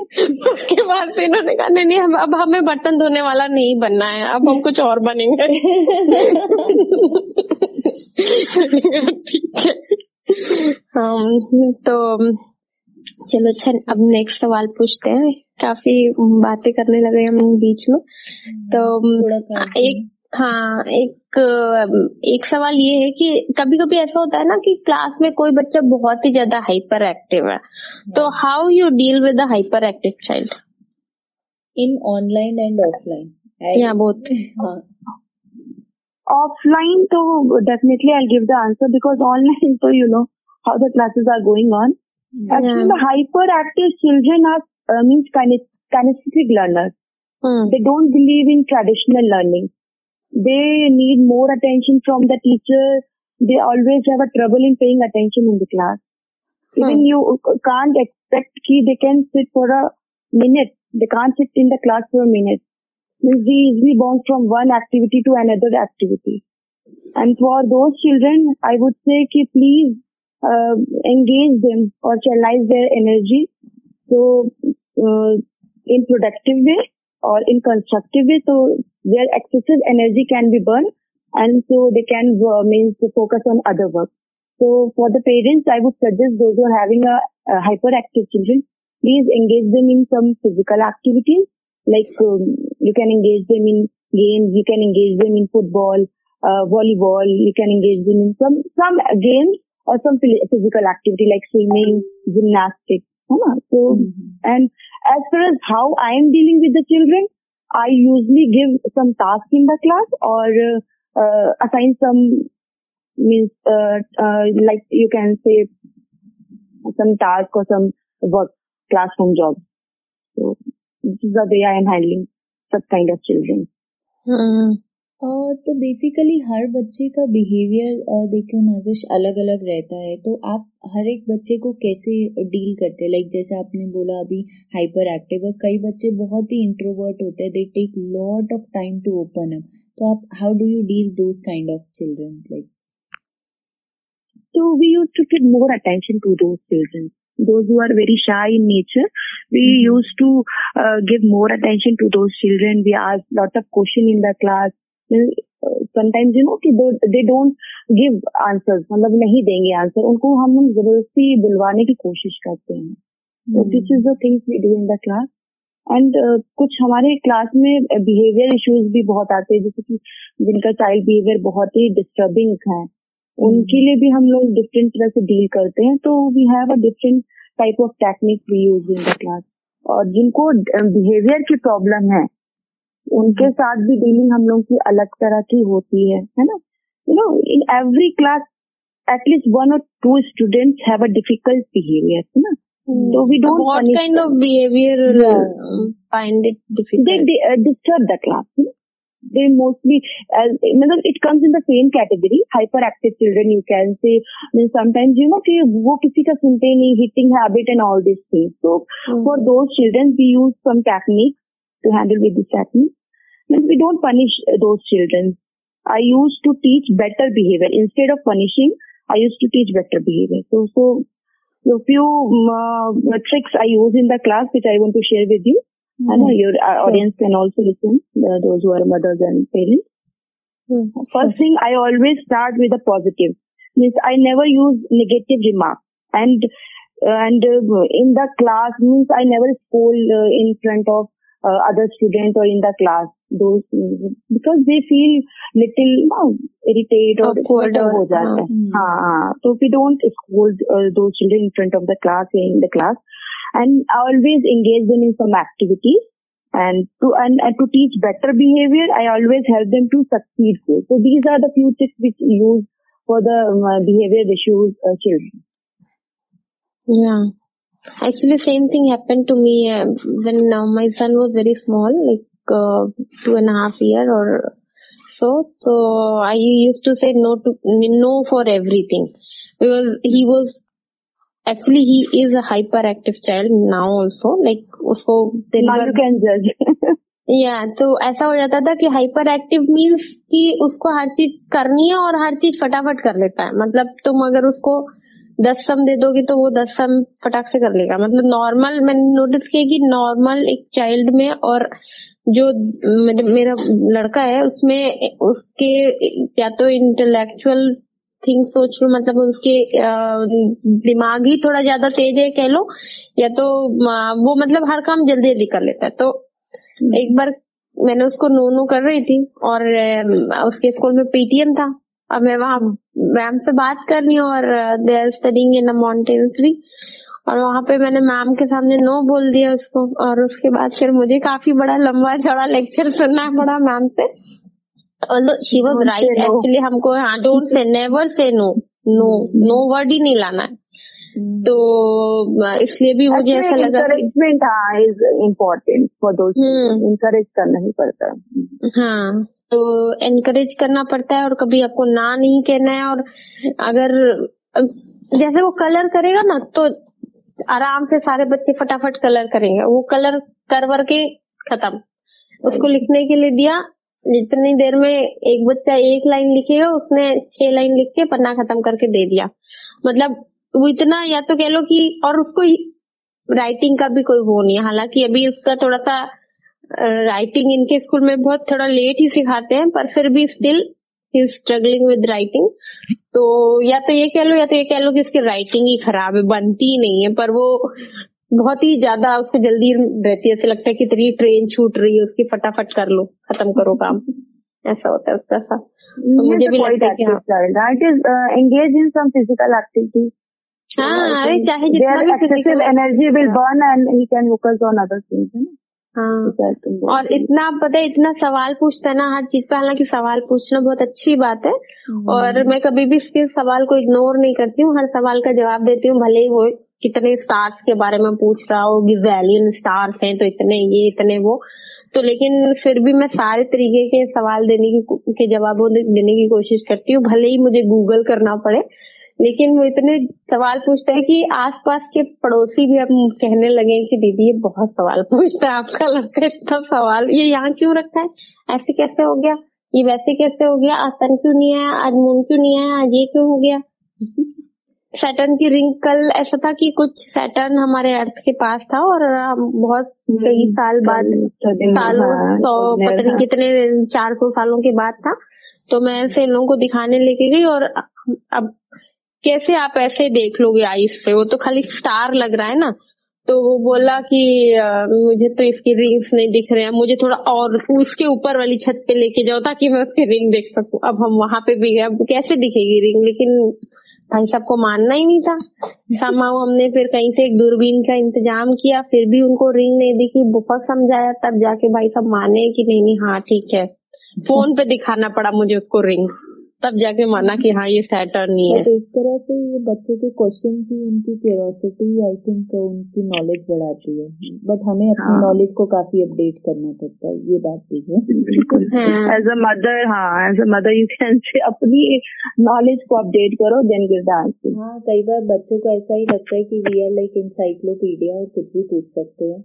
उसके बाद से इन्होंने कहा नहीं नहीं हम अब हमें बर्तन धोने वाला नहीं बनना है। अब हम कुछ और बनेंगे। ठीक है। हम तो चलो अच्छा अब नेक्स्ट सवाल पूछते हैं। काफ़ी बातें करने लगे हम बीच में। तो एक हाँ एक एक सवाल ये है कि कभी कभी ऐसा होता है ना कि क्लास में कोई बच्चा बहुत ही ज़्यादा हाइपर एक्टिव है। तो how you deal with the hyperactive child in online and offline या बहुत ऑफलाइन तो definitely I give the answer because online तो you know how the classes are going on Actually, yeah. the hyperactive children are uh, means kinesthetic learners. Hmm. They don't believe in traditional learning. They need more attention from the teacher. They always have a trouble in paying attention in the class. Even hmm. you can't expect ki they can sit for a minute. They can't sit in the class for a minute. Means they easily bounce from one activity to another activity. And for those children, I would say ki please uh, engage them or channelize their energy so uh, in productive way or in constructive way. So their excessive energy can be burned and so they can uh, means to focus on other work. So for the parents i would suggest those who are having a, a hyperactive children please engage them in some physical activities. Like um, you can engage them in games you can engage them in football uh, volleyball you can engage them in some some games और some physical activity like swimming gymnastics, है ना तो and as far as how I am dealing with the children I usually give some task in the class और assign some means uh, uh, like you can say some task or some work classroom job. So this is the way i am handling such kind of children. Mm-hmm. तो basically हर बच्चे का behaviour देखो नाजिश अलग अलग रहता है। तो आप हर एक बच्चे को कैसे डील करते हैं? लाइक जैसे आपने बोला अभी हाइपर एक्टिव और कई बच्चे बहुत ही इंट्रोवर्ट होते हैं। They take lot of time to open up तो आप how do you deal those kind of children like तो we use to give more attention to those children those who are very shy in nature we use to give more attention to those children we ask lot of question in the class Uh, sometimes you know कि they, they don't give answers मतलब नहीं देंगे answer उनको हम लोग ज़बरदस्ती बुलवाने की कोशिश करते हैं। This is the things we do in the class and कुछ हमारे क्लास में बिहेवियर इश्यूज़ भी बहुत आते हैं जैसे कि जिनका चाइल्ड बिहेवियर बहुत ही डिस्टर्बिंग है। उनके लिए भी हम लोग डिफरेंट तरह से डील करते हैं। तो we have a different type of technique we use in the class और जिनको बिहेवियर की प्रॉब्लम है उनके साथ भी डीलिंग हम लोग की अलग तरह की होती है है ना? You know in every class at least one और two students have a difficult behaviour है ना? तो we don't disturb the class they mostly मतलब it comes in the same category hyperactive children you can say sometimes you know कि वो किसी का सुनते नहीं hitting habit and all this things तो for those children we use some techniques to handle with this technique. Means we don't punish uh, those children. I used to teach better behavior instead of punishing. I used to teach better behavior. So so. So few um, uh, tricks I use in the class which I want to share with you. I know your uh, audience can also listen, uh, those who are mothers and parents. Hmm. First thing, I always start with a positive. Means I never use negative remarks. And and uh, in the class means I never scold uh, in front of uh, other students or in the class those because they feel little uh, irritated or awkward or, or uh, hmm. uh, uh, so we don't scold uh, those children in front of the class in the class. And always engage them in some activities and to and, and to teach better behavior i always help them to succeed so these are the few tips which use for the um, behavior issues uh, children. Yeah. Actually, same thing happened to me uh, when uh, my son was very small, like uh, two and a half year or so. So I used to say no to no for everything because he was actually he is a hyperactive child now also. Like उसको you can judge या तो ऐसा हो जाता था कि hyperactive means कि उसको हर चीज़ करनी है और हर चीज़ फटाफट कर लेता है मतलब तुम अगर उसको दस सम दे दोगे तो वो दस सम फटाक से कर लेगा। मतलब नॉर्मल मैंने नोटिस किया कि नॉर्मल एक चाइल्ड में और जो मेरा लड़का है उसमें उसके या तो इंटेलेक्चुअल थिंग सोच लो मतलब उसके दिमाग ही थोड़ा ज़्यादा तेज है कह लो या तो वो मतलब हर काम जल्दी जल्दी कर लेता है। तो एक बार मैंने उसको नो नो कर रही थी और उसके स्कूल में पीटीएम था। अब मैं वहाँ मैम से बात करनी रही हूँ और दे आर स्टडिंग इन माउंटेन्सरी और वहाँ पे मैंने मैम के सामने नो बोल दिया उसको। और उसके बाद फिर मुझे काफ़ी बड़ा लंबा चौड़ा लेक्चर सुनना पड़ा मैम से। शी वॉज़ राइट एक्चुअली हमको हाँ don't say never say no no no word ही नहीं लाना है। तो इसलिए भी मुझे ऐसा लगा कि encouragement हाँ, important for those हम्म। करना ही पड़ता है। हाँ तो एनकरेज करना पड़ता है और कभी आपको ना नहीं कहना है और अगर जैसे वो कलर करेगा ना तो आराम से सारे बच्चे फटाफट कलर करेंगे। वो कलर कर वर के खत्म। उसको लिखने के लिए दिया जितनी देर में एक बच्चा एक लाइन लिखेगा उसने छह लाइन लिख के पन्ना खत्म करके दे दिया। मतलब वो इतना या तो कह लो कि और उसको राइटिंग का भी कोई वो नहीं हालाँकि अभी उसका थोड़ा सा राइटिंग इनके स्कूल में बहुत थोड़ा लेट ही सिखाते हैं पर फिर भी स्टिल स्ट्रगलिंग विद राइटिंग तो या तो ये कह लो या तो ये कह लो कि उसकी राइटिंग ही खराब है बनती ही नहीं है पर वो बहुत ही ज़्यादा उसको जल्दी रहती है। ऐसे लगता है कि तेरी ट्रेन छूट रही है उसकी फटाफट कर लो खत्म करो काम। ऐसा होता है उसका सा। तो मुझे भी लगता है कि हाँ। child. Right? Is uh, engaged चाहे Their जितना भी excessive physical energy will burn and he can focus on है ना? हाँ। Can be- और इतना पता है इतना सवाल पूछता है ना हर चीज़ पे हालाँकि सवाल पूछना बहुत अच्छी बात है। और मैं कभी भी इसके सवाल को इग्नोर नहीं करती हूँ हर सवाल का जवाब देती हूँ भले ही वो कितने स्टार्स के बारे में पूछ रहा हो गिजैलियन स्टार्स हैं तो इतने ये इतने वो। तो लेकिन फिर भी मैं सारे तरीके के सवाल देने की के जवाब देने की कोशिश करती हूँ भले ही मुझे गूगल करना पड़े लेकिन वो इतने सवाल पूछता है कि आसपास के पड़ोसी भी अब कहने लगे कि दीदी ये बहुत सवाल पूछता है आपका लड़का इतना सवाल ये यहाँ क्यों रखा है? ऐसे कैसे हो गया? ये वैसे कैसे हो गया? आज सन क्यों नहीं आया? आज मून क्यों नहीं आया? आज ये क्यों हो गया? सैटर्न की रिंग कल ऐसा था कि कुछ सैटर्न हमारे अर्थ के पास था और हम बहुत कई हम्म, साल बाद सालों हाँ, सौ पता नहीं। कितने चार सौ सालों के बाद था। तो मैं ऐसे इन लोगों को दिखाने लेके गई और अब कैसे आप ऐसे देख लोगे आइस से? वो तो खाली स्टार लग रहा है ना। तो वो बोला कि अ, मुझे तो इसकी रिंग्स नहीं दिख रहे हैं। मुझे थोड़ा और उसके ऊपर वाली छत पे लेके जाओ ताकि मैं उसकी रिंग देख सकूँ। अब हम वहाँ पे भी गए अब कैसे दिखेगी रिंग लेकिन भाई साहब को मानना ही नहीं था। समाओ हमने फिर कहीं से एक दूरबीन का इंतज़ाम किया। फिर भी उनको रिंग नहीं दिखी। बहुत समझाया तब जाके भाई साहब माने कि नहीं नहीं हाँ ठीक है। फ़ोन पे दिखाना पड़ा मुझे उसको रिंग तब जाके माना कि हाँ ये सैटर्न ही है। बट एक तरह से ये बच्चों के क्वेश्चन की उनकी क्यूरियोसिटी आई थिंक उनकी नॉलेज बढ़ाती है। बट हमें अपनी हाँ। नॉलेज को काफ़ी अपडेट करना पड़ता है ये बात भी है। बिल्कुल। हाँ। एज अ मदर हाँ as a mother you can say अपनी नॉलेज को अपडेट करो देन गिव द आंसर हाँ कई बार बच्चों को ऐसा ही लगता है कि वी आर लाइक इंसाइक्लोपीडिया और कुछ भी पूछ सकते हैं।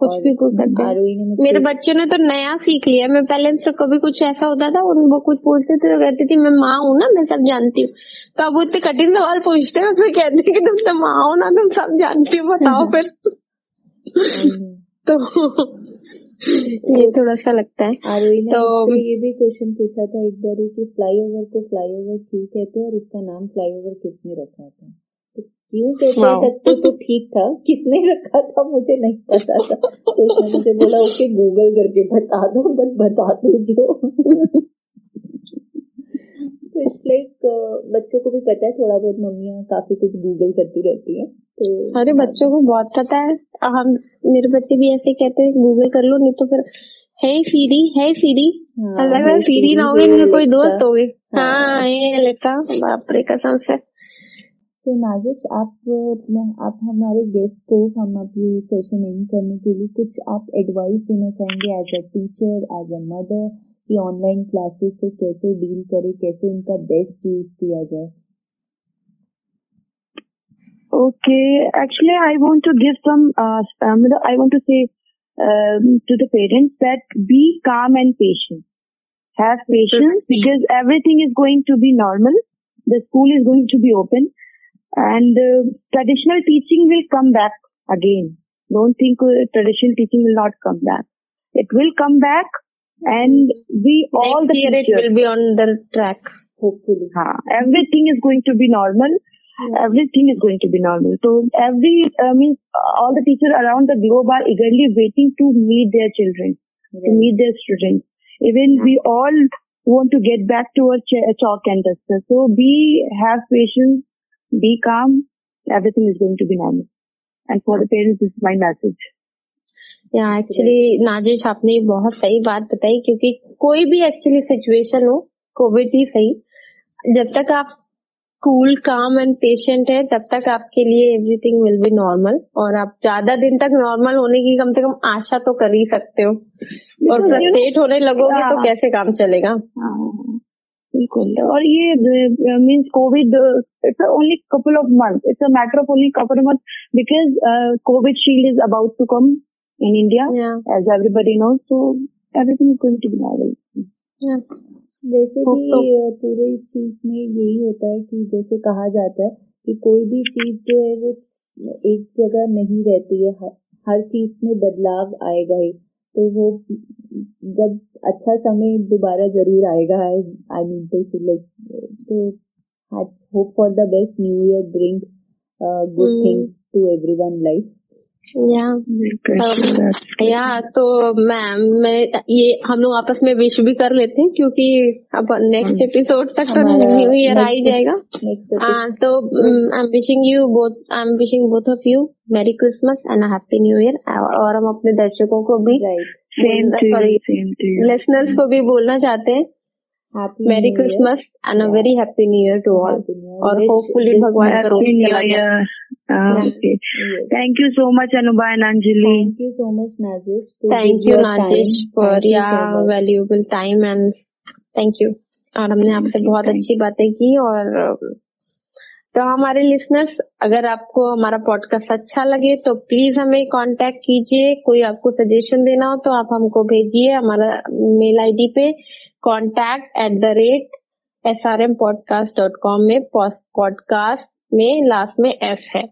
कुछ भी सकते हैं। मुझसे मेरे बच्चों ने तो नया सीख लिया। मैं पहले से कभी कुछ ऐसा होता था वो कुछ पूछते थे तो कहती थी मैं माँ हूँ ना मैं सब जानती हूँ। तो अब वो इतने कठिन सवाल पूछते हैं फिर कहते हैं कि तुम तो माँ हो ना तुम सब जानती हो बताओ फिर। हम्म। तो ये थोड़ा सा लगता है। तो- ये भी क्वेश्चन पूछा था एक बार कि फ्लाईओवर को फ्लाईओवर क्यों कहते हैं और उसका नाम फ्लाईओवर किसने रखा था? तो क्यों कहते हैं वाओ। तो, तो ठीक था। किसने रखा था? मुझे नहीं पता था। तो उसने मुझे बोला ओके गूगल करके बता दो बट बता दो जो। तो इट्स लाइक बच्चों को भी पता है थोड़ा बहुत मम्मियाँ काफ़ी कुछ गूगल करती रहती है तो अरे बच्चों को बहुत पता है। हम मेरे बच्चे भी ऐसे कहते हैं गूगल कर लो नहीं तो फिर है सीरी है सीरी लग रहा हे सीरी ना होगी कोई दोस्त होगे। हाँ। हाँ ये अलेक्सा बाप रे कसम से। सो नाजिश आप आप हमारे गेस्ट को हम अपने सेशन एंड करने के लिए कुछ आप एडवाइस देना चाहेंगे as a teacher as a mother कि ऑनलाइन क्लासेस से कैसे डील करें कैसे उनका बेस्ट यूज़ किया जाए? Okay actually I want to give some मतलब I want to say to the parents that be calm and patient have patience because everything is going to be normal the school is going to be open and uh, traditional teaching will come back again. Don't think uh, traditional teaching will not come back. It will come back, and we Next all the year teachers, it will be on the track. Hopefully, ha, everything is going to be normal. Everything is going to be normal. So every I mean, all the teachers around the globe are eagerly waiting to meet their children, to meet their students. Even yeah. we all want to get back to our ch- chalk and duster. So we have patience be calm. Everything is going to be normal. And for the parents, this is my message. या actually Nazish आपने बहुत सही बात बताई क्योंकि कोई भी actually situation हो कोविड ही सही जब तक आप कूल काम एंड पेशेंट है तब तक आपके लिए एवरीथिंग विल बी नॉर्मल और आप ज़्यादा दिन तक नॉर्मल होने की कम से कम आशा तो कर ही सकते हो और फ्रस्ट्रेट होने लगोगे तो। कैसे काम चलेगा हाँ, बिल्कुल। और ये means covid it's only couple of month it's a matter of only couple of month because covid shield is about to come in India. As everybody knows so everything is going to be normal. वैसे भी पूरे चीज़ में यही होता है कि जैसे कहा जाता है कि कोई भी चीज़ जो है वो एक जगह नहीं रहती है हर, हर चीज़ में बदलाव आएगा ही। तो वो जब अच्छा समय दोबारा ज़रूर आएगा I mean to say like तो hope for the best new year bring good. Things to everyone life Yeah. या तो मैम मैं ये हम लोग आपस में विश भी कर लेते हैं क्योंकि अब नेक्स्ट एपिसोड तक तो न्यू ईयर आ ही जाएगा। हाँ तो I am wishing you both I am wishing both of you merry Christmas and happy new year और हम अपने दर्शकों को भी लिसनर्स को भी बोलना चाहते हैं। Merry Christmas and a very happy new year to all और होपफुली भगवान thank you so much Anubha and Anjali Thank you so much, Nazish. to thank give you your Nazish time. For Thank you valuable time and thank you और हमने आपसे बहुत अच्छी बातें की और तो हमारे लिसनर्स अगर आपको हमारा पॉडकास्ट अच्छा लगे तो प्लीज़ हमें कांटेक्ट कीजिए। कोई आपको सजेशन देना हो तो आप हमको भेजिए हमारा मेल आईडी पे। Contact at the rate S R M podcast dot com में पॉडकास्ट में लास्ट में एफ़ है।